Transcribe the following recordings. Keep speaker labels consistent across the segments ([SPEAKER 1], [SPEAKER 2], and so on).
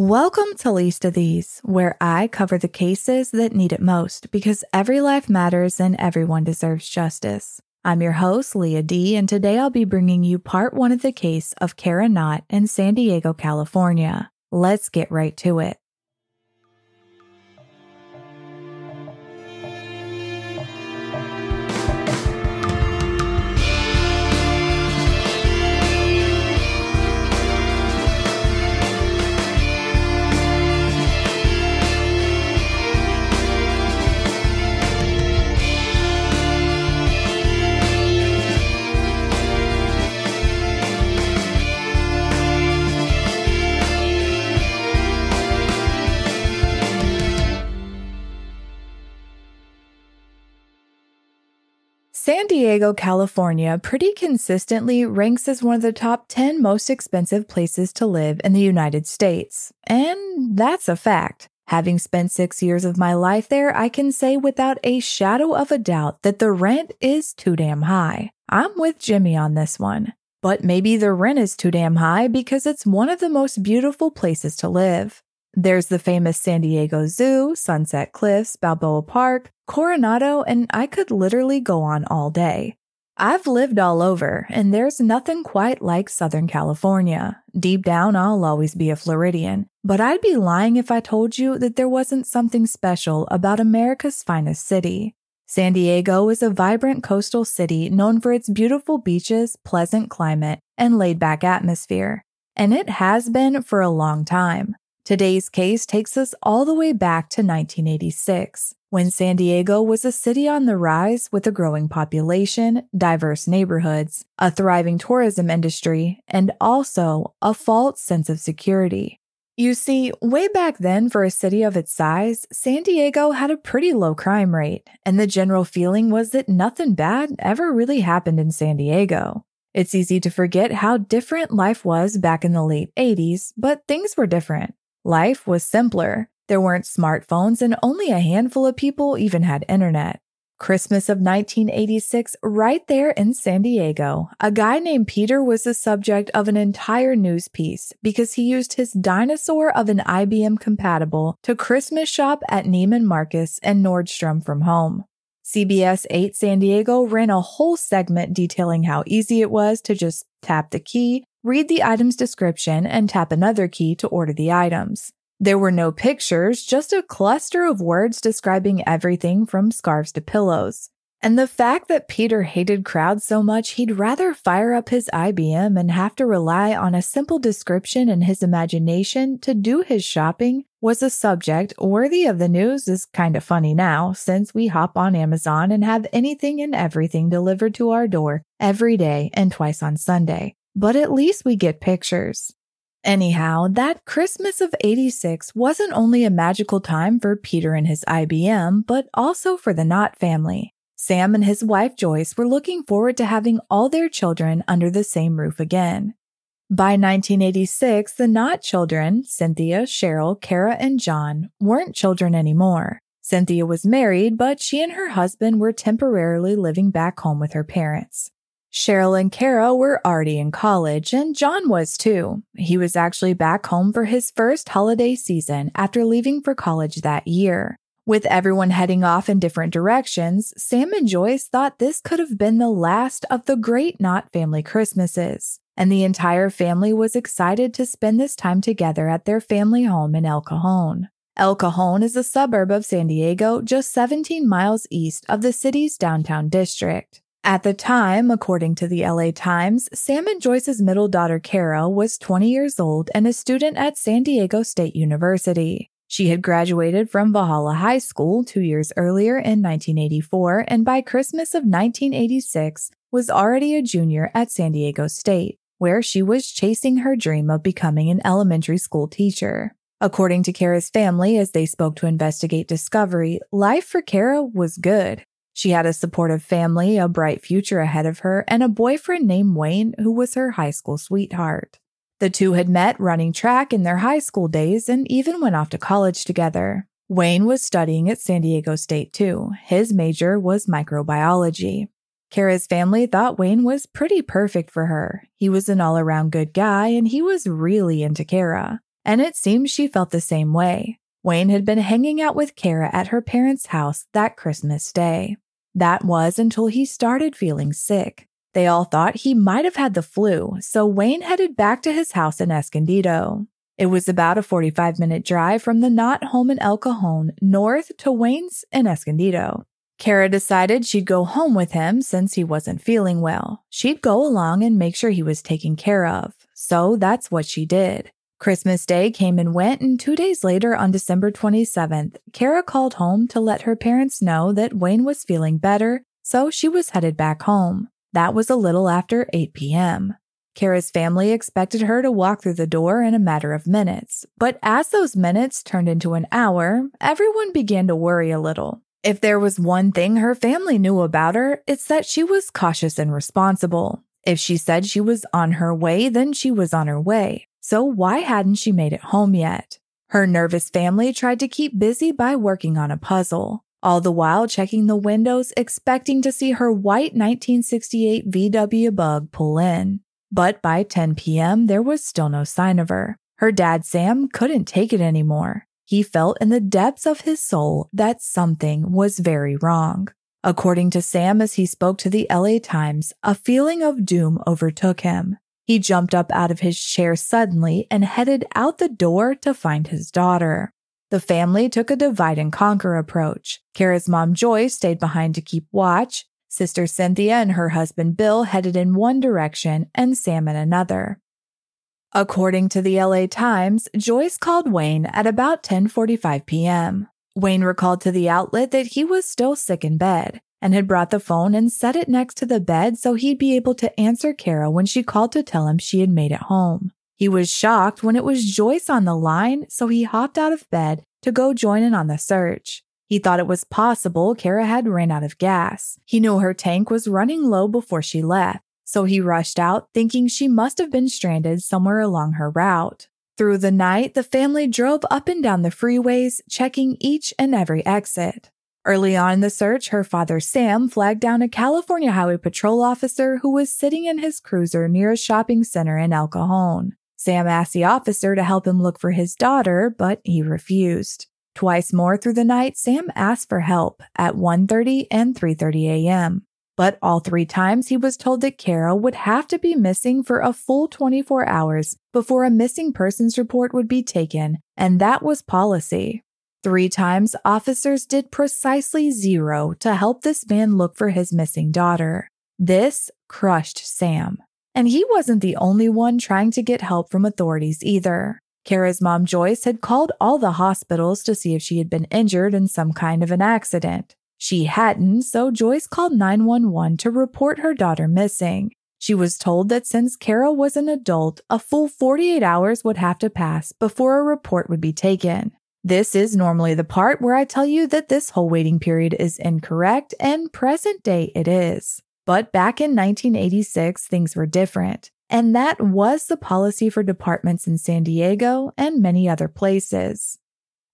[SPEAKER 1] Welcome to Least of These, where I cover the cases that need it most because every life matters and everyone deserves justice. I'm your host, Leah D, and today I'll be bringing you part one of the case of Cara Knott in San Diego, California. Let's get right to it. San Diego, California pretty consistently ranks as one of the top 10 most expensive places to live in the United States. And that's a fact. Having spent six years of my life there, I can say without a shadow of a doubt that the rent is too damn high. I'm with Jimmy on this one. But maybe the rent is too damn high because it's one of the most beautiful places to live. There's the famous San Diego Zoo, Sunset Cliffs, Balboa Park, Coronado, and I could literally go on all day. I've lived all over, and there's nothing quite like Southern California. Deep down, I'll always be a Floridian, but I'd be lying if I told you that there wasn't something special about America's finest city. San Diego is a vibrant coastal city known for its beautiful beaches, pleasant climate, and laid back atmosphere. And it has been for a long time. Today's case takes us all the way back to 1986, when San Diego was a city on the rise with a growing population, diverse neighborhoods, a thriving tourism industry, and also a false sense of security. You see, way back then, for a city of its size, San Diego had a pretty low crime rate, and the general feeling was that nothing bad ever really happened in San Diego. It's easy to forget how different life was back in the late 80s, but things were different. Life was simpler. There weren't smartphones, and only a handful of people even had internet. Christmas of 1986, right there in San Diego, a guy named Peter was the subject of an entire news piece because he used his dinosaur of an IBM compatible to Christmas shop at Neiman Marcus and Nordstrom from home. CBS 8 San Diego ran a whole segment detailing how easy it was to just tap the key, read the item's description, and tap another key to order the items. There were no pictures, just a cluster of words describing everything from scarves to pillows. And the fact that Peter hated crowds so much he'd rather fire up his IBM and have to rely on a simple description in his imagination to do his shopping was a subject worthy of the news is kind of funny now since we hop on Amazon and have anything and everything delivered to our door every day and twice on Sunday but at least we get pictures. Anyhow, that Christmas of 86 wasn't only a magical time for Peter and his IBM, but also for the Knott family. Sam and his wife Joyce were looking forward to having all their children under the same roof again. By 1986, the Knott children, Cynthia, Cheryl, Cara, and John, weren't children anymore. Cynthia was married, but she and her husband were temporarily living back home with her parents. Cheryl and Cara were already in college, and John was too. He was actually back home for his first holiday season after leaving for college that year. With everyone heading off in different directions, Sam and Joyce thought this could have been the last of the great Knott family Christmases, and the entire family was excited to spend this time together at their family home in El Cajon. El Cajon is a suburb of San Diego just 17 miles east of the city's downtown district. At the time, according to the LA Times, Sam and Joyce's middle daughter Cara was 20 years old and a student at San Diego State University. She had graduated from Valhalla High School two years earlier in 1984 and by Christmas of 1986 was already a junior at San Diego State, where she was chasing her dream of becoming an elementary school teacher. According to Cara's family, as they spoke to investigate Discovery, life for Cara was good. She had a supportive family, a bright future ahead of her, and a boyfriend named Wayne who was her high school sweetheart. The two had met running track in their high school days and even went off to college together. Wayne was studying at San Diego State too. His major was microbiology. Cara's family thought Wayne was pretty perfect for her. He was an all around good guy and he was really into Cara. and it seems she felt the same way. Wayne had been hanging out with Cara at her parents' house that Christmas day. That was until he started feeling sick. They all thought he might have had the flu, so Wayne headed back to his house in Escondido. It was about a 45 minute drive from the Knott home in El Cajon north to Wayne's in Escondido. Cara decided she'd go home with him since he wasn't feeling well. She'd go along and make sure he was taken care of. So that's what she did. Christmas Day came and went, and two days later, on December 27th, Cara called home to let her parents know that Wayne was feeling better, so she was headed back home. That was a little after 8 p.m. Cara's family expected her to walk through the door in a matter of minutes, but as those minutes turned into an hour, everyone began to worry a little. If there was one thing her family knew about her, it's that she was cautious and responsible. If she said she was on her way, then she was on her way. So why hadn't she made it home yet? Her nervous family tried to keep busy by working on a puzzle, all the while checking the windows, expecting to see her white 1968 VW bug pull in. But by 10 p.m., there was still no sign of her. Her dad, Sam, couldn't take it anymore. He felt in the depths of his soul that something was very wrong. According to Sam, as he spoke to the LA Times, a feeling of doom overtook him. He jumped up out of his chair suddenly and headed out the door to find his daughter. The family took a divide and conquer approach. Cara's mom Joy stayed behind to keep watch. Sister Cynthia and her husband Bill headed in one direction and Sam in another. According to the LA Times, Joyce called Wayne at about 10:45 p.m. Wayne recalled to the outlet that he was still sick in bed and had brought the phone and set it next to the bed so he'd be able to answer Cara when she called to tell him she had made it home. He was shocked when it was Joyce on the line, so he hopped out of bed to go join in on the search. He thought it was possible Cara had ran out of gas. He knew her tank was running low before she left, so he rushed out thinking she must have been stranded somewhere along her route. Through the night, the family drove up and down the freeways, checking each and every exit. Early on in the search, her father Sam flagged down a California Highway Patrol officer who was sitting in his cruiser near a shopping center in El Cajon. Sam asked the officer to help him look for his daughter, but he refused. Twice more through the night, Sam asked for help at 1:30 and 3:30 a.m. But all three times he was told that Cara would have to be missing for a full 24 hours before a missing persons report would be taken, and that was policy. Three times, officers did precisely zero to help this man look for his missing daughter. This crushed Sam. And he wasn't the only one trying to get help from authorities either. Cara's mom, Joyce, had called all the hospitals to see if she had been injured in some kind of an accident. She hadn't, so Joyce called 911 to report her daughter missing. She was told that since Cara was an adult, a full 48 hours would have to pass before a report would be taken. This is normally the part where I tell you that this whole waiting period is incorrect, and present day it is. But back in 1986, things were different. And that was the policy for departments in San Diego and many other places.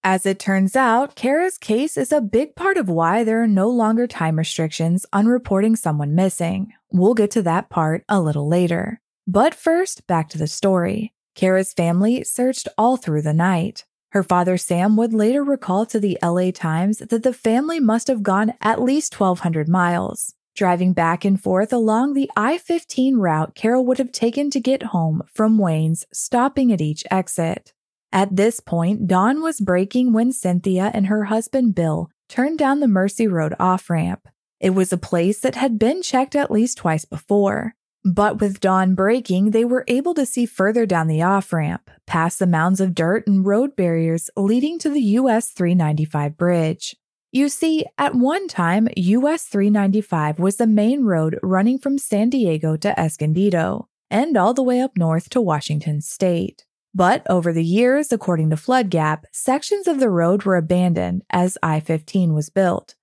[SPEAKER 1] As it turns out, Cara's case is a big part of why there are no longer time restrictions on reporting someone missing. We'll get to that part a little later. But first, back to the story. Cara's family searched all through the night. Her father Sam would later recall to the LA Times that the family must have gone at least 1,200 miles. Driving back and forth along the I 15 route Cara would have taken to get home from Wayne's, stopping at each exit. At this point, dawn was breaking when Cynthia and her husband Bill turned down the Mercy Road off ramp. It was a place that had been checked at least twice before. But with dawn breaking, they were able to see further down the off ramp, past the mounds of dirt and road barriers leading to the US 395 bridge. You see, at one time, US 395 was the main road running from San Diego to Escondido and all the way up north to Washington state. But over the years, according to Floodgap, sections of the road were abandoned as I 15 was built.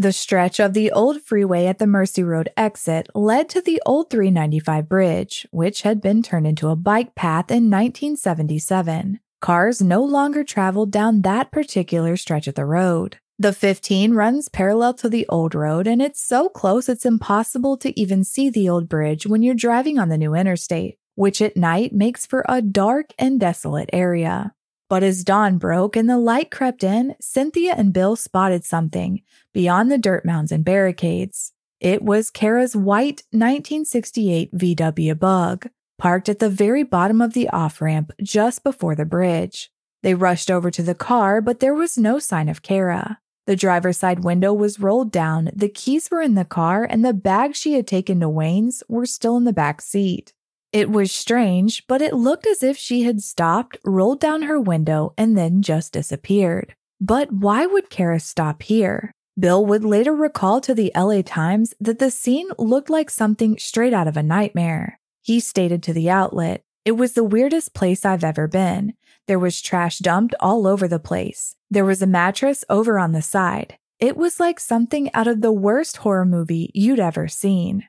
[SPEAKER 1] The stretch of the old freeway at the Mercy Road exit led to the old 395 bridge, which had been turned into a bike path in 1977. Cars no longer traveled down that particular stretch of the road. The 15 runs parallel to the old road, and it's so close it's impossible to even see the old bridge when you're driving on the new interstate. which at night makes for a dark and desolate area. But as dawn broke and the light crept in, Cynthia and Bill spotted something beyond the dirt mounds and barricades. It was Cara's white 1968 VW Bug, parked at the very bottom of the off ramp just before the bridge. They rushed over to the car, but there was no sign of Cara. The driver's side window was rolled down, the keys were in the car, and the bags she had taken to Wayne's were still in the back seat. It was strange, but it looked as if she had stopped, rolled down her window, and then just disappeared. But why would Cara stop here? Bill would later recall to the LA Times that the scene looked like something straight out of a nightmare. He stated to the outlet, It was the weirdest place I've ever been. There was trash dumped all over the place. There was a mattress over on the side. It was like something out of the worst horror movie you'd ever seen.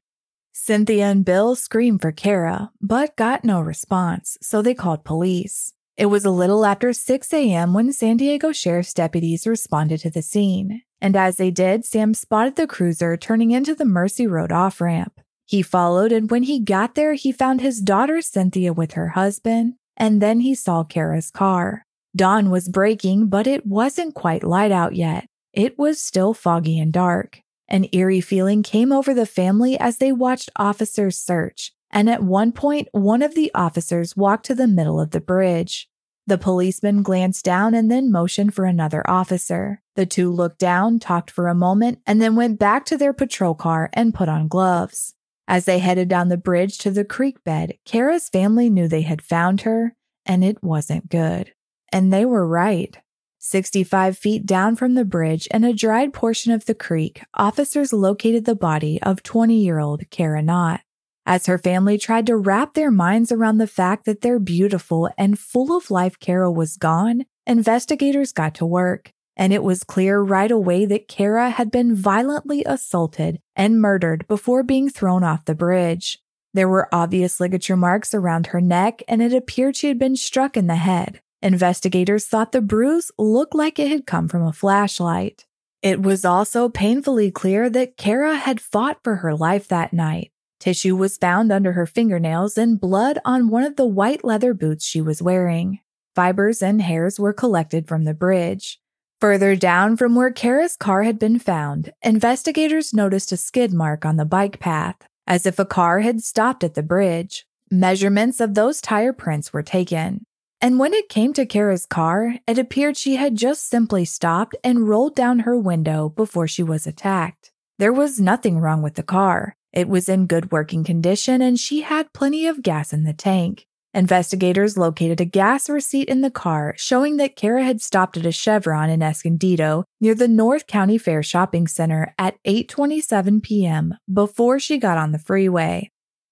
[SPEAKER 1] Cynthia and Bill screamed for Cara, but got no response, so they called police. It was a little after 6 a.m. when San Diego Sheriff's deputies responded to the scene. And as they did, Sam spotted the cruiser turning into the Mercy Road off ramp. He followed, and when he got there, he found his daughter Cynthia with her husband, and then he saw Cara's car. Dawn was breaking, but it wasn't quite light out yet. It was still foggy and dark. An eerie feeling came over the family as they watched officers search, and at one point, one of the officers walked to the middle of the bridge. The policeman glanced down and then motioned for another officer. The two looked down, talked for a moment, and then went back to their patrol car and put on gloves. As they headed down the bridge to the creek bed, Cara's family knew they had found her, and it wasn't good. And they were right. 65 feet down from the bridge in a dried portion of the creek, officers located the body of 20 year old Cara Knott. As her family tried to wrap their minds around the fact that their beautiful and full of life Cara was gone, investigators got to work and it was clear right away that Cara had been violently assaulted and murdered before being thrown off the bridge. There were obvious ligature marks around her neck, and it appeared she had been struck in the head. Investigators thought the bruise looked like it had come from a flashlight. It was also painfully clear that Cara had fought for her life that night. Tissue was found under her fingernails and blood on one of the white leather boots she was wearing. Fibers and hairs were collected from the bridge. Further down from where Cara's car had been found, investigators noticed a skid mark on the bike path, as if a car had stopped at the bridge. Measurements of those tire prints were taken. And when it came to Cara's car, it appeared she had just simply stopped and rolled down her window before she was attacked. There was nothing wrong with the car. It was in good working condition and she had plenty of gas in the tank. Investigators located a gas receipt in the car showing that Cara had stopped at a Chevron in Escondido near the North County Fair Shopping Center at 8:27 p.m. before she got on the freeway.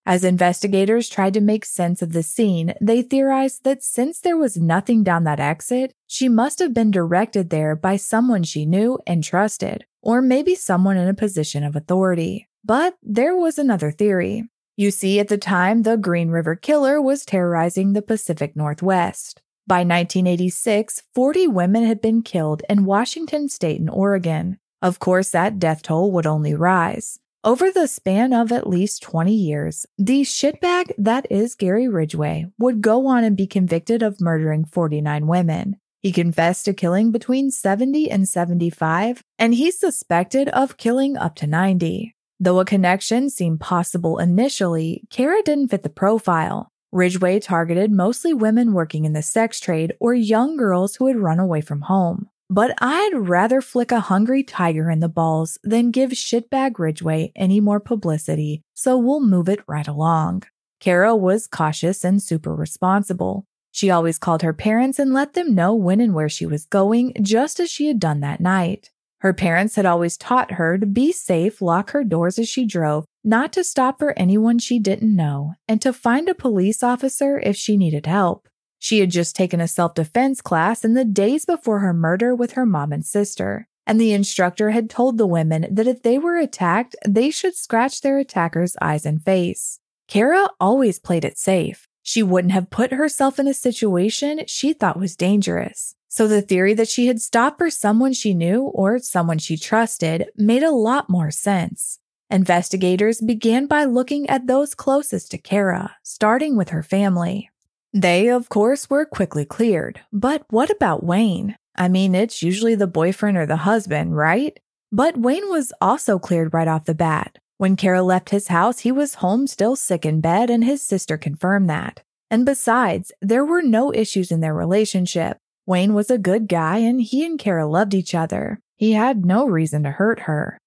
[SPEAKER 1] As investigators tried to make sense of the scene, they theorized that since there was nothing down that exit, she must have been directed there by someone she knew and trusted, or maybe someone in a position of authority. But there was another theory. You see, at the time, the Green River Killer was terrorizing the Pacific Northwest. By 1986, 40 women had been killed in Washington state and Oregon. Of course, that death toll would only rise. Over the span of at least 20 years, the shitbag that is Gary Ridgway would go on and be convicted of murdering 49 women. He confessed to killing between 70 and 75, and he's suspected of killing up to 90. Though a connection seemed possible initially, Cara didn't fit the profile. Ridgway targeted mostly women working in the sex trade or young girls who had run away from home. But I'd rather flick a hungry tiger in the balls than give shitbag Ridgway any more publicity, so we'll move it right along. Cara was cautious and super responsible. She always called her parents and let them know when and where she was going, just as she had done that night. Her parents had always taught her to be safe, lock her doors as she drove, not to stop for anyone she didn't know, and to find a police officer if she needed help. She had just taken a self defense class in the days before her murder with her mom and sister, and the instructor had told the women that if they were attacked, they should scratch their attacker's eyes and face. Cara always played it safe. She wouldn't have put herself in a situation she thought was dangerous. So the theory that she had stopped for someone she knew or someone she trusted made a lot more sense. Investigators began by looking at those closest to Cara, starting with her family. They, of course, were quickly cleared. But what about Wayne? I mean, it's usually the boyfriend or the husband, right? But Wayne was also cleared right off the bat. When Cara left his house, he was home still sick in bed, and his sister confirmed that. And besides, there were no issues in their relationship. Wayne was a good guy, and he and Cara loved each other. He had no reason to hurt her.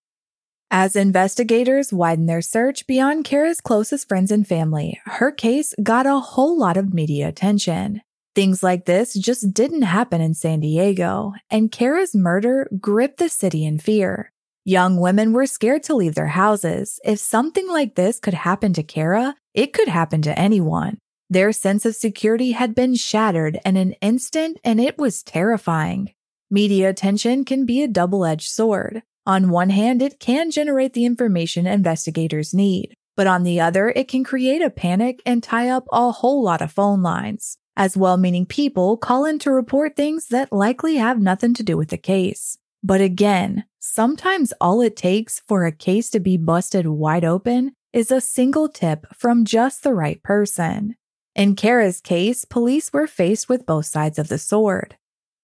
[SPEAKER 1] As investigators widened their search beyond Cara's closest friends and family, her case got a whole lot of media attention. Things like this just didn't happen in San Diego, and Cara's murder gripped the city in fear. Young women were scared to leave their houses. If something like this could happen to Cara, it could happen to anyone. Their sense of security had been shattered in an instant, and it was terrifying. Media attention can be a double edged sword. On one hand, it can generate the information investigators need, but on the other, it can create a panic and tie up a whole lot of phone lines, as well meaning people call in to report things that likely have nothing to do with the case. But again, sometimes all it takes for a case to be busted wide open is a single tip from just the right person. In Cara's case, police were faced with both sides of the sword.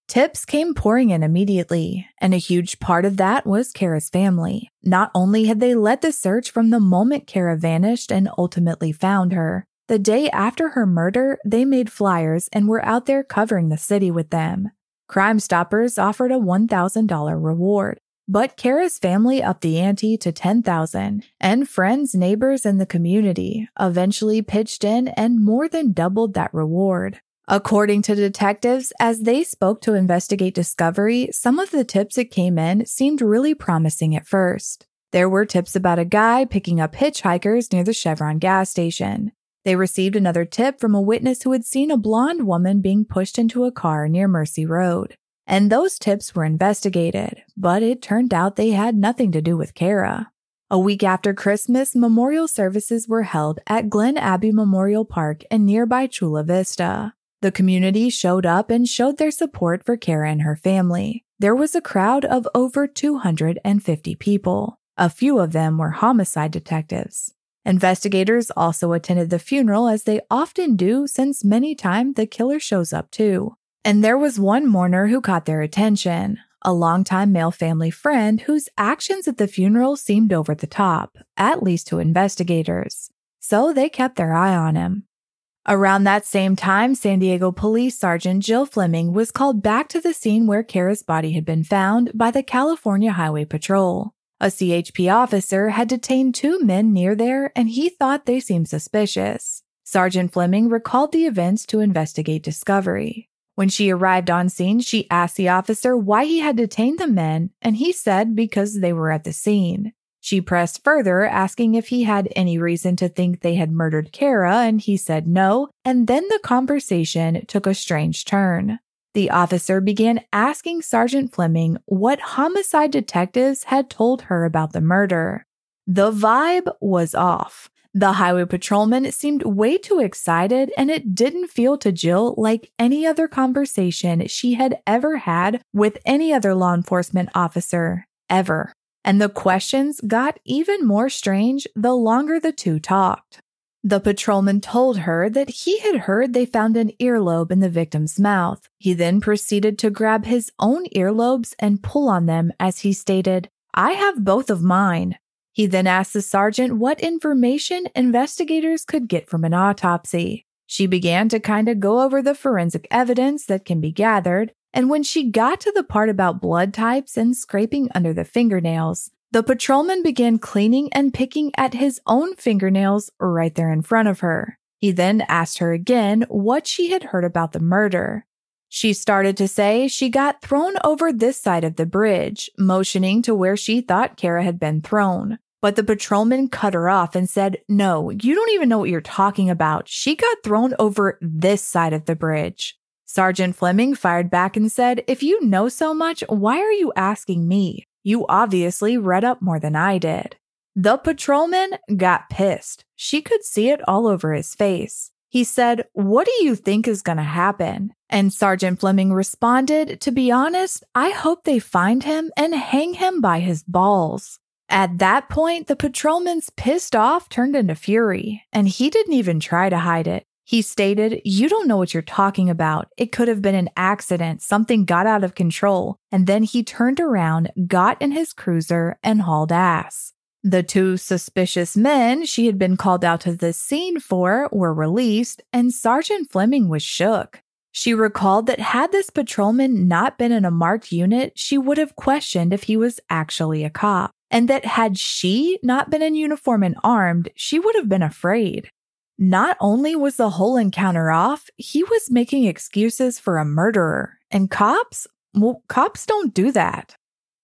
[SPEAKER 1] Tips came pouring in immediately, and a huge part of that was Cara's family. Not only had they led the search from the moment Cara vanished and ultimately found her, the day after her murder, they made flyers and were out there covering the city with them. Crime Stoppers offered a $1,000 reward, but Cara's family upped the ante to 10,000, and friends, neighbors, and the community eventually pitched in and more than doubled that reward. According to detectives, as they spoke to investigate Discovery, some of the tips that came in seemed really promising at first. There were tips about a guy picking up hitchhikers near the Chevron gas station. They received another tip from a witness who had seen a blonde woman being pushed into a car near Mercy Road. And those tips were investigated, but it turned out they had nothing to do with Cara. A week after Christmas, memorial services were held at Glen Abbey Memorial Park in nearby Chula Vista. The community showed up and showed their support for Cara and her family. There was a crowd of over 250 people. A few of them were homicide detectives. Investigators also attended the funeral as they often do since many times the killer shows up too. And there was one mourner who caught their attention, a longtime male family friend whose actions at the funeral seemed over the top, at least to investigators. So they kept their eye on him. Around that same time, San Diego Police Sergeant Jill Fleming was called back to the scene where Cara's body had been found by the California Highway Patrol. A CHP officer had detained two men near there and he thought they seemed suspicious. Sergeant Fleming recalled the events to investigate discovery. When she arrived on scene, she asked the officer why he had detained the men, and he said because they were at the scene. She pressed further, asking if he had any reason to think they had murdered Cara, and he said no, and then the conversation took a strange turn. The officer began asking Sergeant Fleming what homicide detectives had told her about the murder. The vibe was off. The highway patrolman seemed way too excited, and it didn't feel to Jill like any other conversation she had ever had with any other law enforcement officer, ever and the questions got even more strange the longer the two talked. The patrolman told her that he had heard they found an earlobe in the victim's mouth. He then proceeded to grab his own earlobes and pull on them as he stated, I have both of mine. He then asked the sergeant what information investigators could get from an autopsy. She began to kind of go over the forensic evidence that can be gathered, and when she got to the part about blood types and scraping under the fingernails, the patrolman began cleaning and picking at his own fingernails right there in front of her. He then asked her again what she had heard about the murder. She started to say she got thrown over this side of the bridge, motioning to where she thought Cara had been thrown. But the patrolman cut her off and said, No, you don't even know what you're talking about. She got thrown over this side of the bridge. Sergeant Fleming fired back and said, If you know so much, why are you asking me? You obviously read up more than I did. The patrolman got pissed. She could see it all over his face. He said, What do you think is going to happen? And Sergeant Fleming responded, To be honest, I hope they find him and hang him by his balls. At that point, the patrolman's pissed off turned into fury, and he didn't even try to hide it. He stated, You don't know what you're talking about. It could have been an accident. Something got out of control. And then he turned around, got in his cruiser, and hauled ass. The two suspicious men she had been called out to the scene for were released, and Sergeant Fleming was shook. She recalled that had this patrolman not been in a marked unit, she would have questioned if he was actually a cop, and that had she not been in uniform and armed, she would have been afraid. Not only was the whole encounter off, he was making excuses for a murderer, and cops, well, cops don't do that.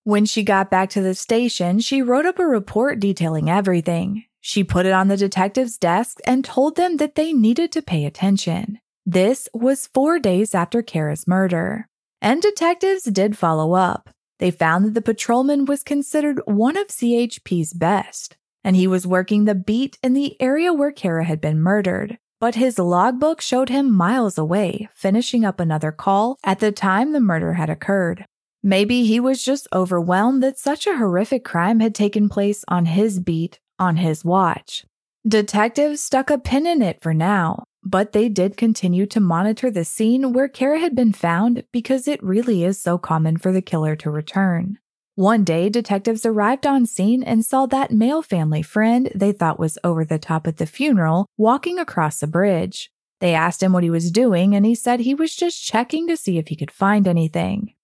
[SPEAKER 1] When she got back to the station, she wrote up a report detailing everything. She put it on the detective's desk and told them that they needed to pay attention. This was four days after Cara's murder. And detectives did follow up. They found that the patrolman was considered one of CHP's best, and he was working the beat in the area where Cara had been murdered. But his logbook showed him miles away, finishing up another call at the time the murder had occurred. Maybe he was just overwhelmed that such a horrific crime had taken place on his beat, on his watch. Detectives stuck a pin in it for now, but they did continue to monitor the scene where Cara had been found because it really is so common for the killer to return. One day, detectives arrived on scene and saw that male family friend they thought was over the top at the funeral walking across the bridge. They asked him what he was doing, and he said he was just checking to see if he could find anything.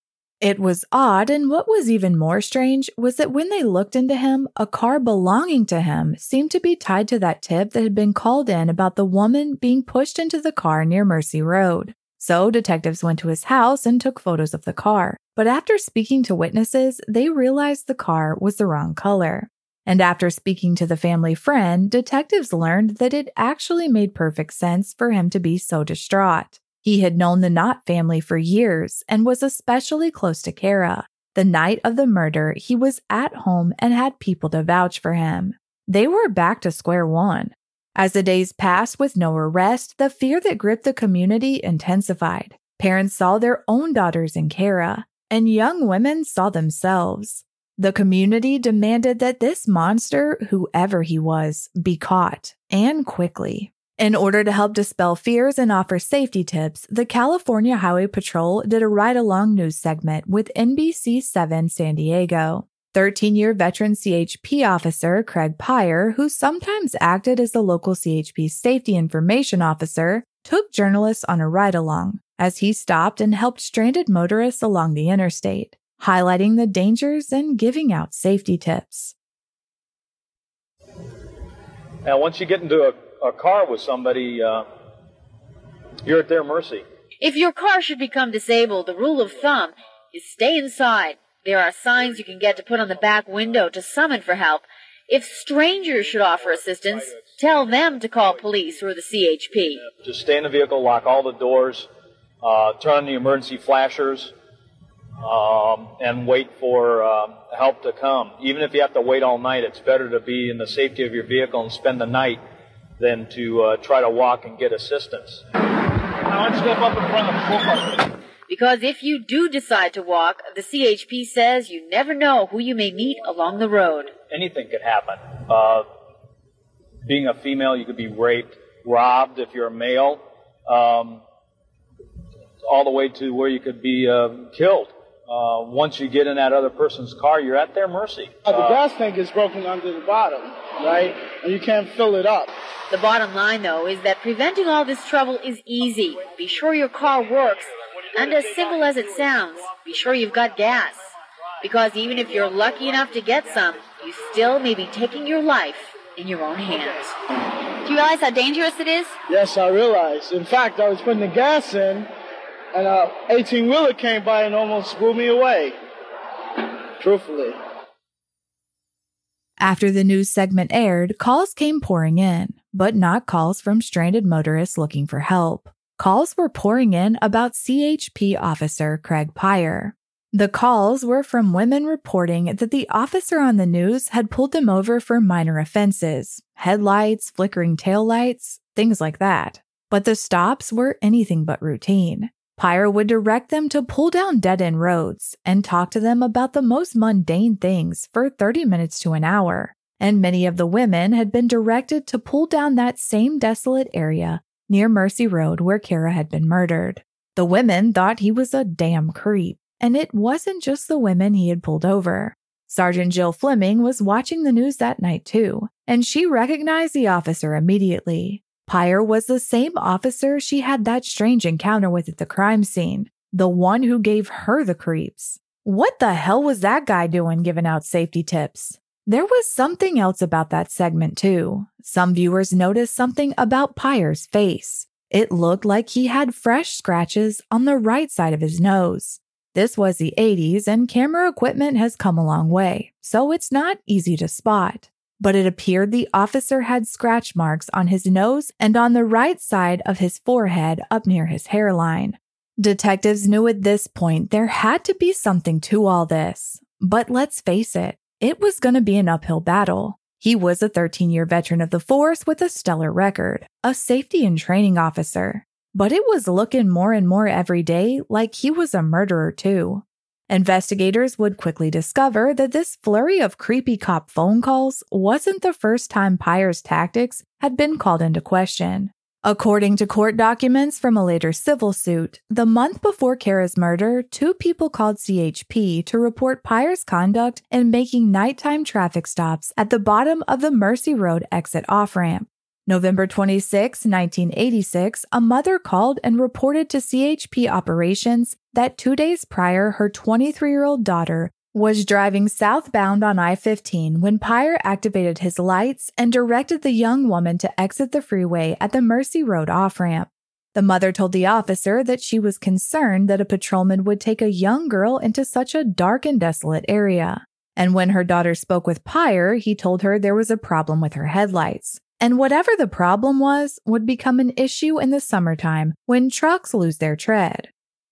[SPEAKER 1] It was odd, and what was even more strange was that when they looked into him, a car belonging to him seemed to be tied to that tip that had been called in about the woman being pushed into the car near Mercy Road. So detectives went to his house and took photos of the car. But after speaking to witnesses, they realized the car was the wrong color. And after speaking to the family friend, detectives learned that it actually made perfect sense for him to be so distraught. He had known the Knott family for years and was especially close to Cara. The night of the murder, he was at home and had people to vouch for him. They were back to square one. As the days passed with no arrest, the fear that gripped the community intensified. Parents saw their own daughters in Cara, and young women saw themselves. The community demanded that this monster, whoever he was, be caught, and quickly. In order to help dispel fears and offer safety tips, the California Highway Patrol did a ride along news segment with NBC 7 San Diego. 13 year veteran CHP officer Craig Peyer, who sometimes acted as the local CHP safety information officer, took journalists on a ride along as he stopped and helped stranded motorists along the interstate, highlighting the dangers and giving out safety tips.
[SPEAKER 2] Now, once you get into a a car with somebody, uh, you're at their mercy.
[SPEAKER 3] If your car should become disabled, the rule of thumb is stay inside. There are signs you can get to put on the back window to summon for help. If strangers should offer assistance, tell them to call police or the CHP.
[SPEAKER 2] Just stay in the vehicle, lock all the doors, uh, turn on the emergency flashers, um, and wait for uh, help to come. Even if you have to wait all night, it's better to be in the safety of your vehicle and spend the night than to uh, try to walk and get assistance. Now let's step up in front of the
[SPEAKER 3] Because if you do decide to walk, the CHP says you never know who you may meet along the road.
[SPEAKER 2] Anything could happen. Uh, being a female, you could be raped, robbed if you're a male, um, all the way to where you could be uh, killed. Uh, once you get in that other person's car, you're at their mercy.
[SPEAKER 4] Uh, the gas tank is broken under the bottom, right? And you can't fill it up.
[SPEAKER 3] The bottom line, though, is that preventing all this trouble is easy. Be sure your car works. And as simple as it sounds, be sure you've got gas. Because even if you're lucky enough to get some, you still may be taking your life in your own hands.
[SPEAKER 5] Do you realize how dangerous it is?
[SPEAKER 4] Yes, I realize. In fact, I was putting the gas in, and a 18 wheeler came by and almost blew me away. Truthfully.
[SPEAKER 1] After the news segment aired, calls came pouring in but not calls from stranded motorists looking for help. Calls were pouring in about CHP officer Craig Peyer. The calls were from women reporting that the officer on the news had pulled them over for minor offenses headlights, flickering taillights, things like that. But the stops were anything but routine. Peyer would direct them to pull down dead end roads and talk to them about the most mundane things for 30 minutes to an hour. And many of the women had been directed to pull down that same desolate area near Mercy Road where Cara had been murdered. The women thought he was a damn creep, and it wasn't just the women he had pulled over. Sergeant Jill Fleming was watching the news that night too, and she recognized the officer immediately. Peyer was the same officer she had that strange encounter with at the crime scene, the one who gave her the creeps. What the hell was that guy doing giving out safety tips? There was something else about that segment, too. Some viewers noticed something about Peyer's face. It looked like he had fresh scratches on the right side of his nose. This was the 80s, and camera equipment has come a long way, so it's not easy to spot but it appeared the officer had scratch marks on his nose and on the right side of his forehead up near his hairline. Detectives knew at this point there had to be something to all this. But let's face it, it was going to be an uphill battle. He was a 13 year veteran of the force with a stellar record, a safety and training officer. But it was looking more and more every day like he was a murderer too. Investigators would quickly discover that this flurry of creepy cop phone calls wasn't the first time Peyer's tactics had been called into question. According to court documents from a later civil suit, the month before Cara's murder, two people called CHP to report Peyer's conduct in making nighttime traffic stops at the bottom of the Mercy Road exit off ramp. November 26, 1986, a mother called and reported to CHP operations that two days prior, her 23 year old daughter was driving southbound on I 15 when Peyer activated his lights and directed the young woman to exit the freeway at the Mercy Road off ramp. The mother told the officer that she was concerned that a patrolman would take a young girl into such a dark and desolate area. And when her daughter spoke with Peyer, he told her there was a problem with her headlights. And whatever the problem was would become an issue in the summertime when trucks lose their tread.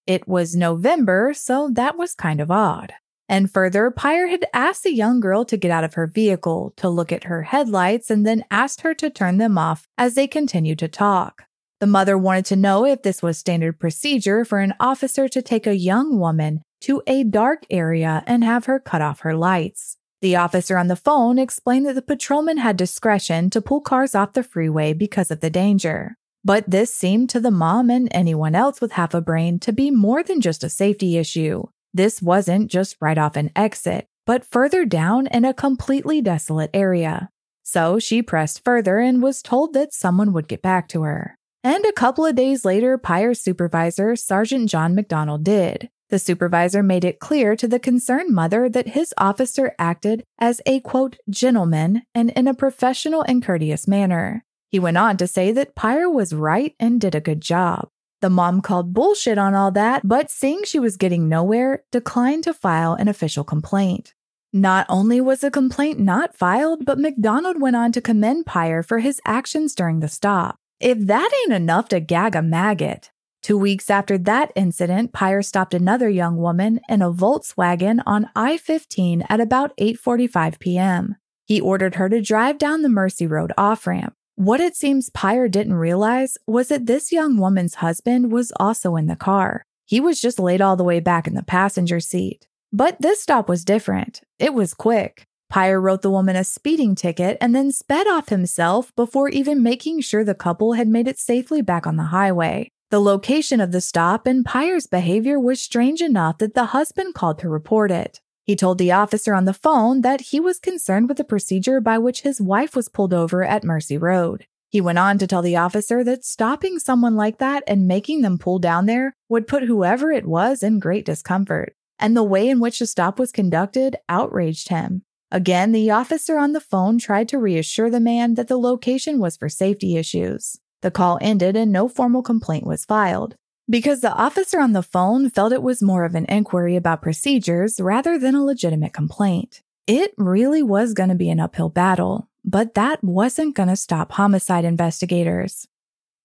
[SPEAKER 1] It was November, so that was kind of odd. And further, Peyer had asked the young girl to get out of her vehicle, to look at her headlights, and then asked her to turn them off as they continued to talk. The mother wanted to know if this was standard procedure for an officer to take a young woman to a dark area and have her cut off her lights. The officer on the phone explained that the patrolman had discretion to pull cars off the freeway because of the danger. But this seemed to the mom and anyone else with half a brain to be more than just a safety issue. This wasn't just right off an exit, but further down in a completely desolate area. So she pressed further and was told that someone would get back to her. And a couple of days later, Peyer's supervisor, Sergeant John McDonald, did. The supervisor made it clear to the concerned mother that his officer acted as a quote, gentleman and in a professional and courteous manner. He went on to say that Peyer was right and did a good job. The mom called bullshit on all that, but seeing she was getting nowhere, declined to file an official complaint. Not only was the complaint not filed, but McDonald went on to commend Peyer for his actions during the stop. If that ain't enough to gag a maggot, Two weeks after that incident, Peyer stopped another young woman in a Volkswagen on I-15 at about 8:45 p.m. He ordered her to drive down the Mercy Road off-ramp. What it seems Peyer didn't realize was that this young woman's husband was also in the car. He was just laid all the way back in the passenger seat. But this stop was different. It was quick. Peyer wrote the woman a speeding ticket and then sped off himself before even making sure the couple had made it safely back on the highway. The location of the stop and Peyer's behavior was strange enough that the husband called to report it. He told the officer on the phone that he was concerned with the procedure by which his wife was pulled over at Mercy Road. He went on to tell the officer that stopping someone like that and making them pull down there would put whoever it was in great discomfort, and the way in which the stop was conducted outraged him. Again, the officer on the phone tried to reassure the man that the location was for safety issues. The call ended and no formal complaint was filed. Because the officer on the phone felt it was more of an inquiry about procedures rather than a legitimate complaint. It really was going to be an uphill battle, but that wasn't going to stop homicide investigators.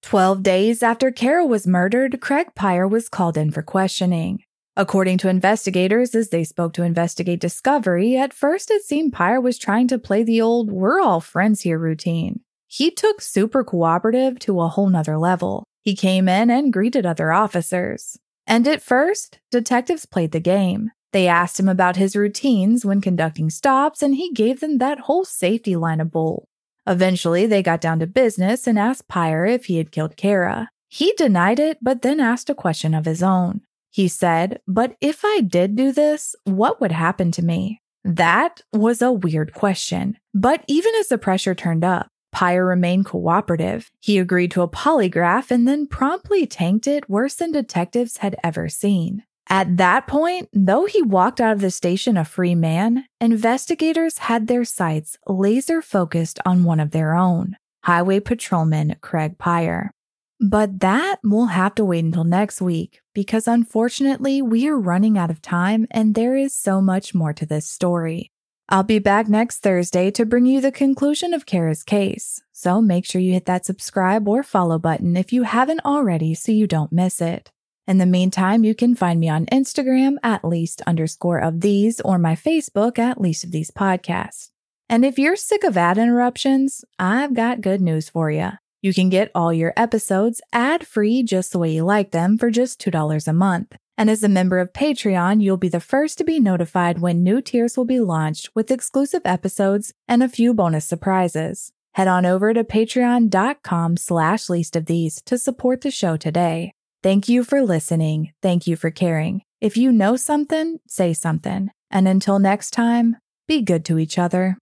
[SPEAKER 1] Twelve days after Cara was murdered, Craig Peyer was called in for questioning. According to investigators, as they spoke to investigate discovery, at first it seemed Peyer was trying to play the old we're all friends here routine. He took super cooperative to a whole nother level. He came in and greeted other officers. And at first, detectives played the game. They asked him about his routines when conducting stops, and he gave them that whole safety line of bull. Eventually, they got down to business and asked Peyer if he had killed Cara. He denied it, but then asked a question of his own. He said, But if I did do this, what would happen to me? That was a weird question. But even as the pressure turned up, Peyer remained cooperative. He agreed to a polygraph and then promptly tanked it worse than detectives had ever seen. At that point, though he walked out of the station a free man, investigators had their sights laser focused on one of their own, Highway Patrolman Craig Peyer. But that will have to wait until next week because unfortunately we are running out of time and there is so much more to this story. I'll be back next Thursday to bring you the conclusion of Cara's case, so make sure you hit that subscribe or follow button if you haven't already so you don't miss it. In the meantime, you can find me on Instagram at least underscore of these or my Facebook at least of these podcasts. And if you're sick of ad interruptions, I've got good news for you. You can get all your episodes ad free just the way you like them for just $2 a month. And as a member of Patreon, you'll be the first to be notified when new tiers will be launched with exclusive episodes and a few bonus surprises. Head on over to patreon.com slash least of these to support the show today. Thank you for listening. Thank you for caring. If you know something, say something. And until next time, be good to each other.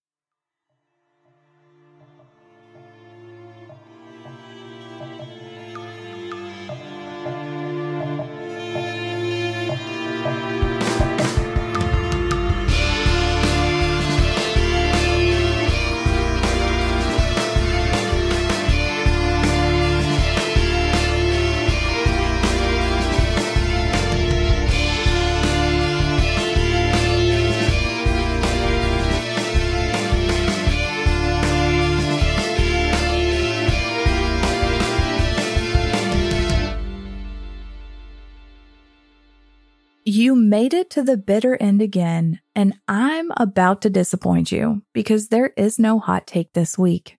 [SPEAKER 1] Made it to the bitter end again, and I'm about to disappoint you because there is no hot take this week.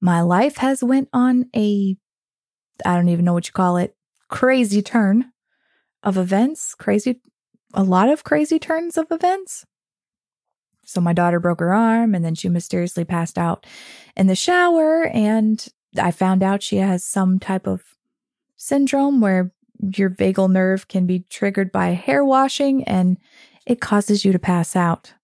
[SPEAKER 1] My life has went on a I don't even know what you call it, crazy turn of events, crazy a lot of crazy turns of events. So my daughter broke her arm and then she mysteriously passed out in the shower and I found out she has some type of syndrome where your vagal nerve can be triggered by hair washing and it causes you to pass out.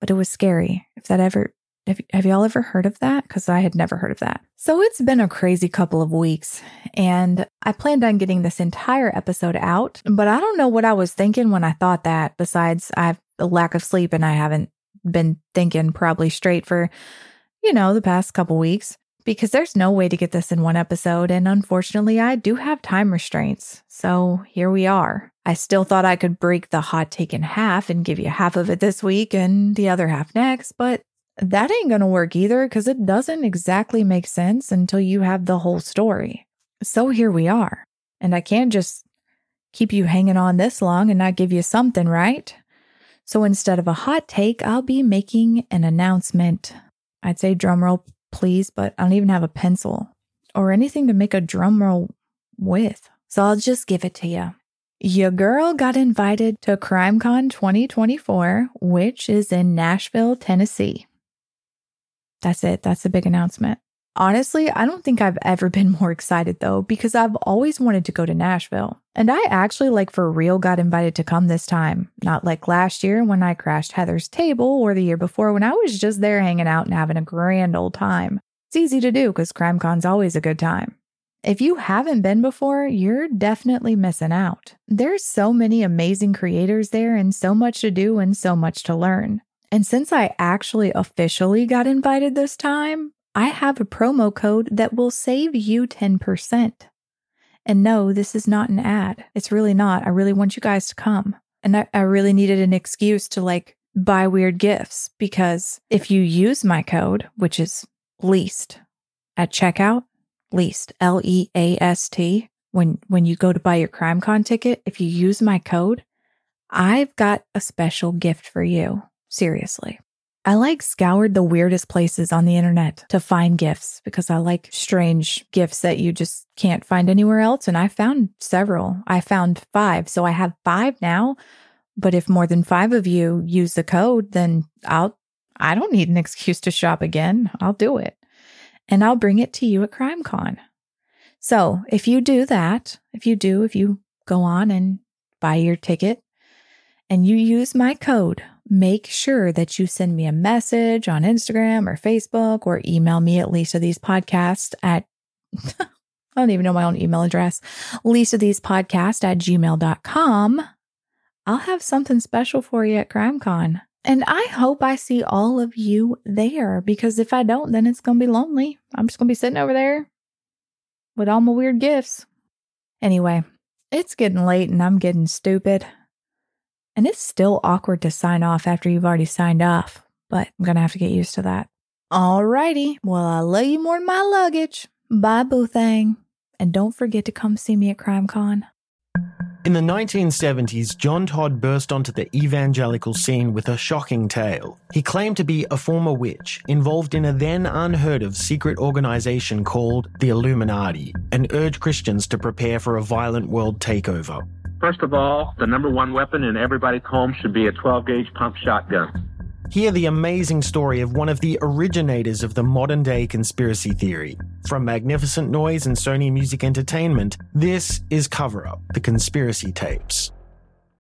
[SPEAKER 1] But it was scary. If that ever, have, have y'all ever heard of that? Because I had never heard of that. So it's been a crazy couple of weeks and I planned on getting this entire episode out, but I don't know what I was thinking when I thought that. Besides, I have a lack of sleep and I haven't been thinking probably straight for, you know, the past couple weeks because there's no way to get this in one episode. And unfortunately, I do have time restraints. So here we are. I still thought I could break the hot take in half and give you half of it this week and the other half next, but that ain't to work either because it doesn't exactly make sense until you have the whole story. So here we are. And I can't just keep you hanging on this long and not give you something, right? So instead of a hot take, I'll be making an announcement. I'd say drumroll please, but I don't even have a pencil or anything to make a drum roll with. So I'll just give it to you. Your girl got invited to CrimeCon 2024, which is in Nashville, Tennessee. That's it. That's the big announcement. Honestly, I don't think I've ever been more excited though, because I've always wanted to go to Nashville. And I actually, like, for real got invited to come this time. Not like last year when I crashed Heather's table or the year before when I was just there hanging out and having a grand old time. It's easy to do because CrimeCon's always a good time. If you haven't been before, you're definitely missing out. There's so many amazing creators there and so much to do and so much to learn. And since I actually officially got invited this time, I have a promo code that will save you 10%. And no, this is not an ad. It's really not. I really want you guys to come. And I, I really needed an excuse to like buy weird gifts because if you use my code, which is least at checkout, least L E A S T, when when you go to buy your CrimeCon ticket, if you use my code, I've got a special gift for you. Seriously. I like scoured the weirdest places on the internet to find gifts because I like strange gifts that you just can't find anywhere else. And I found several. I found five. So I have five now. But if more than five of you use the code, then I'll, I don't need an excuse to shop again. I'll do it. And I'll bring it to you at CrimeCon. So if you do that, if you do, if you go on and buy your ticket and you use my code, make sure that you send me a message on Instagram or Facebook or email me at Lisa These Podcast at I don't even know my own email address. Lisa These Podcast at gmail.com. I'll have something special for you at CrimeCon. And I hope I see all of you there because if I don't, then it's going to be lonely. I'm just going to be sitting over there with all my weird gifts. Anyway, it's getting late and I'm getting stupid. And it's still awkward to sign off after you've already signed off, but I'm going to have to get used to that. Alrighty. Well, I love you more than my luggage. Bye, boo thing. And don't forget to come see me at CrimeCon.
[SPEAKER 6] In the 1970s, John Todd burst onto the evangelical scene with a shocking tale. He claimed to be a former witch involved in a then unheard of secret organization called the Illuminati and urged Christians to prepare for a violent world takeover.
[SPEAKER 7] First of all, the number one weapon in everybody's home should be a 12 gauge pump shotgun.
[SPEAKER 6] Hear the amazing story of one of the originators of the modern day conspiracy theory. From Magnificent Noise and Sony Music Entertainment, this is Cover Up, the conspiracy tapes.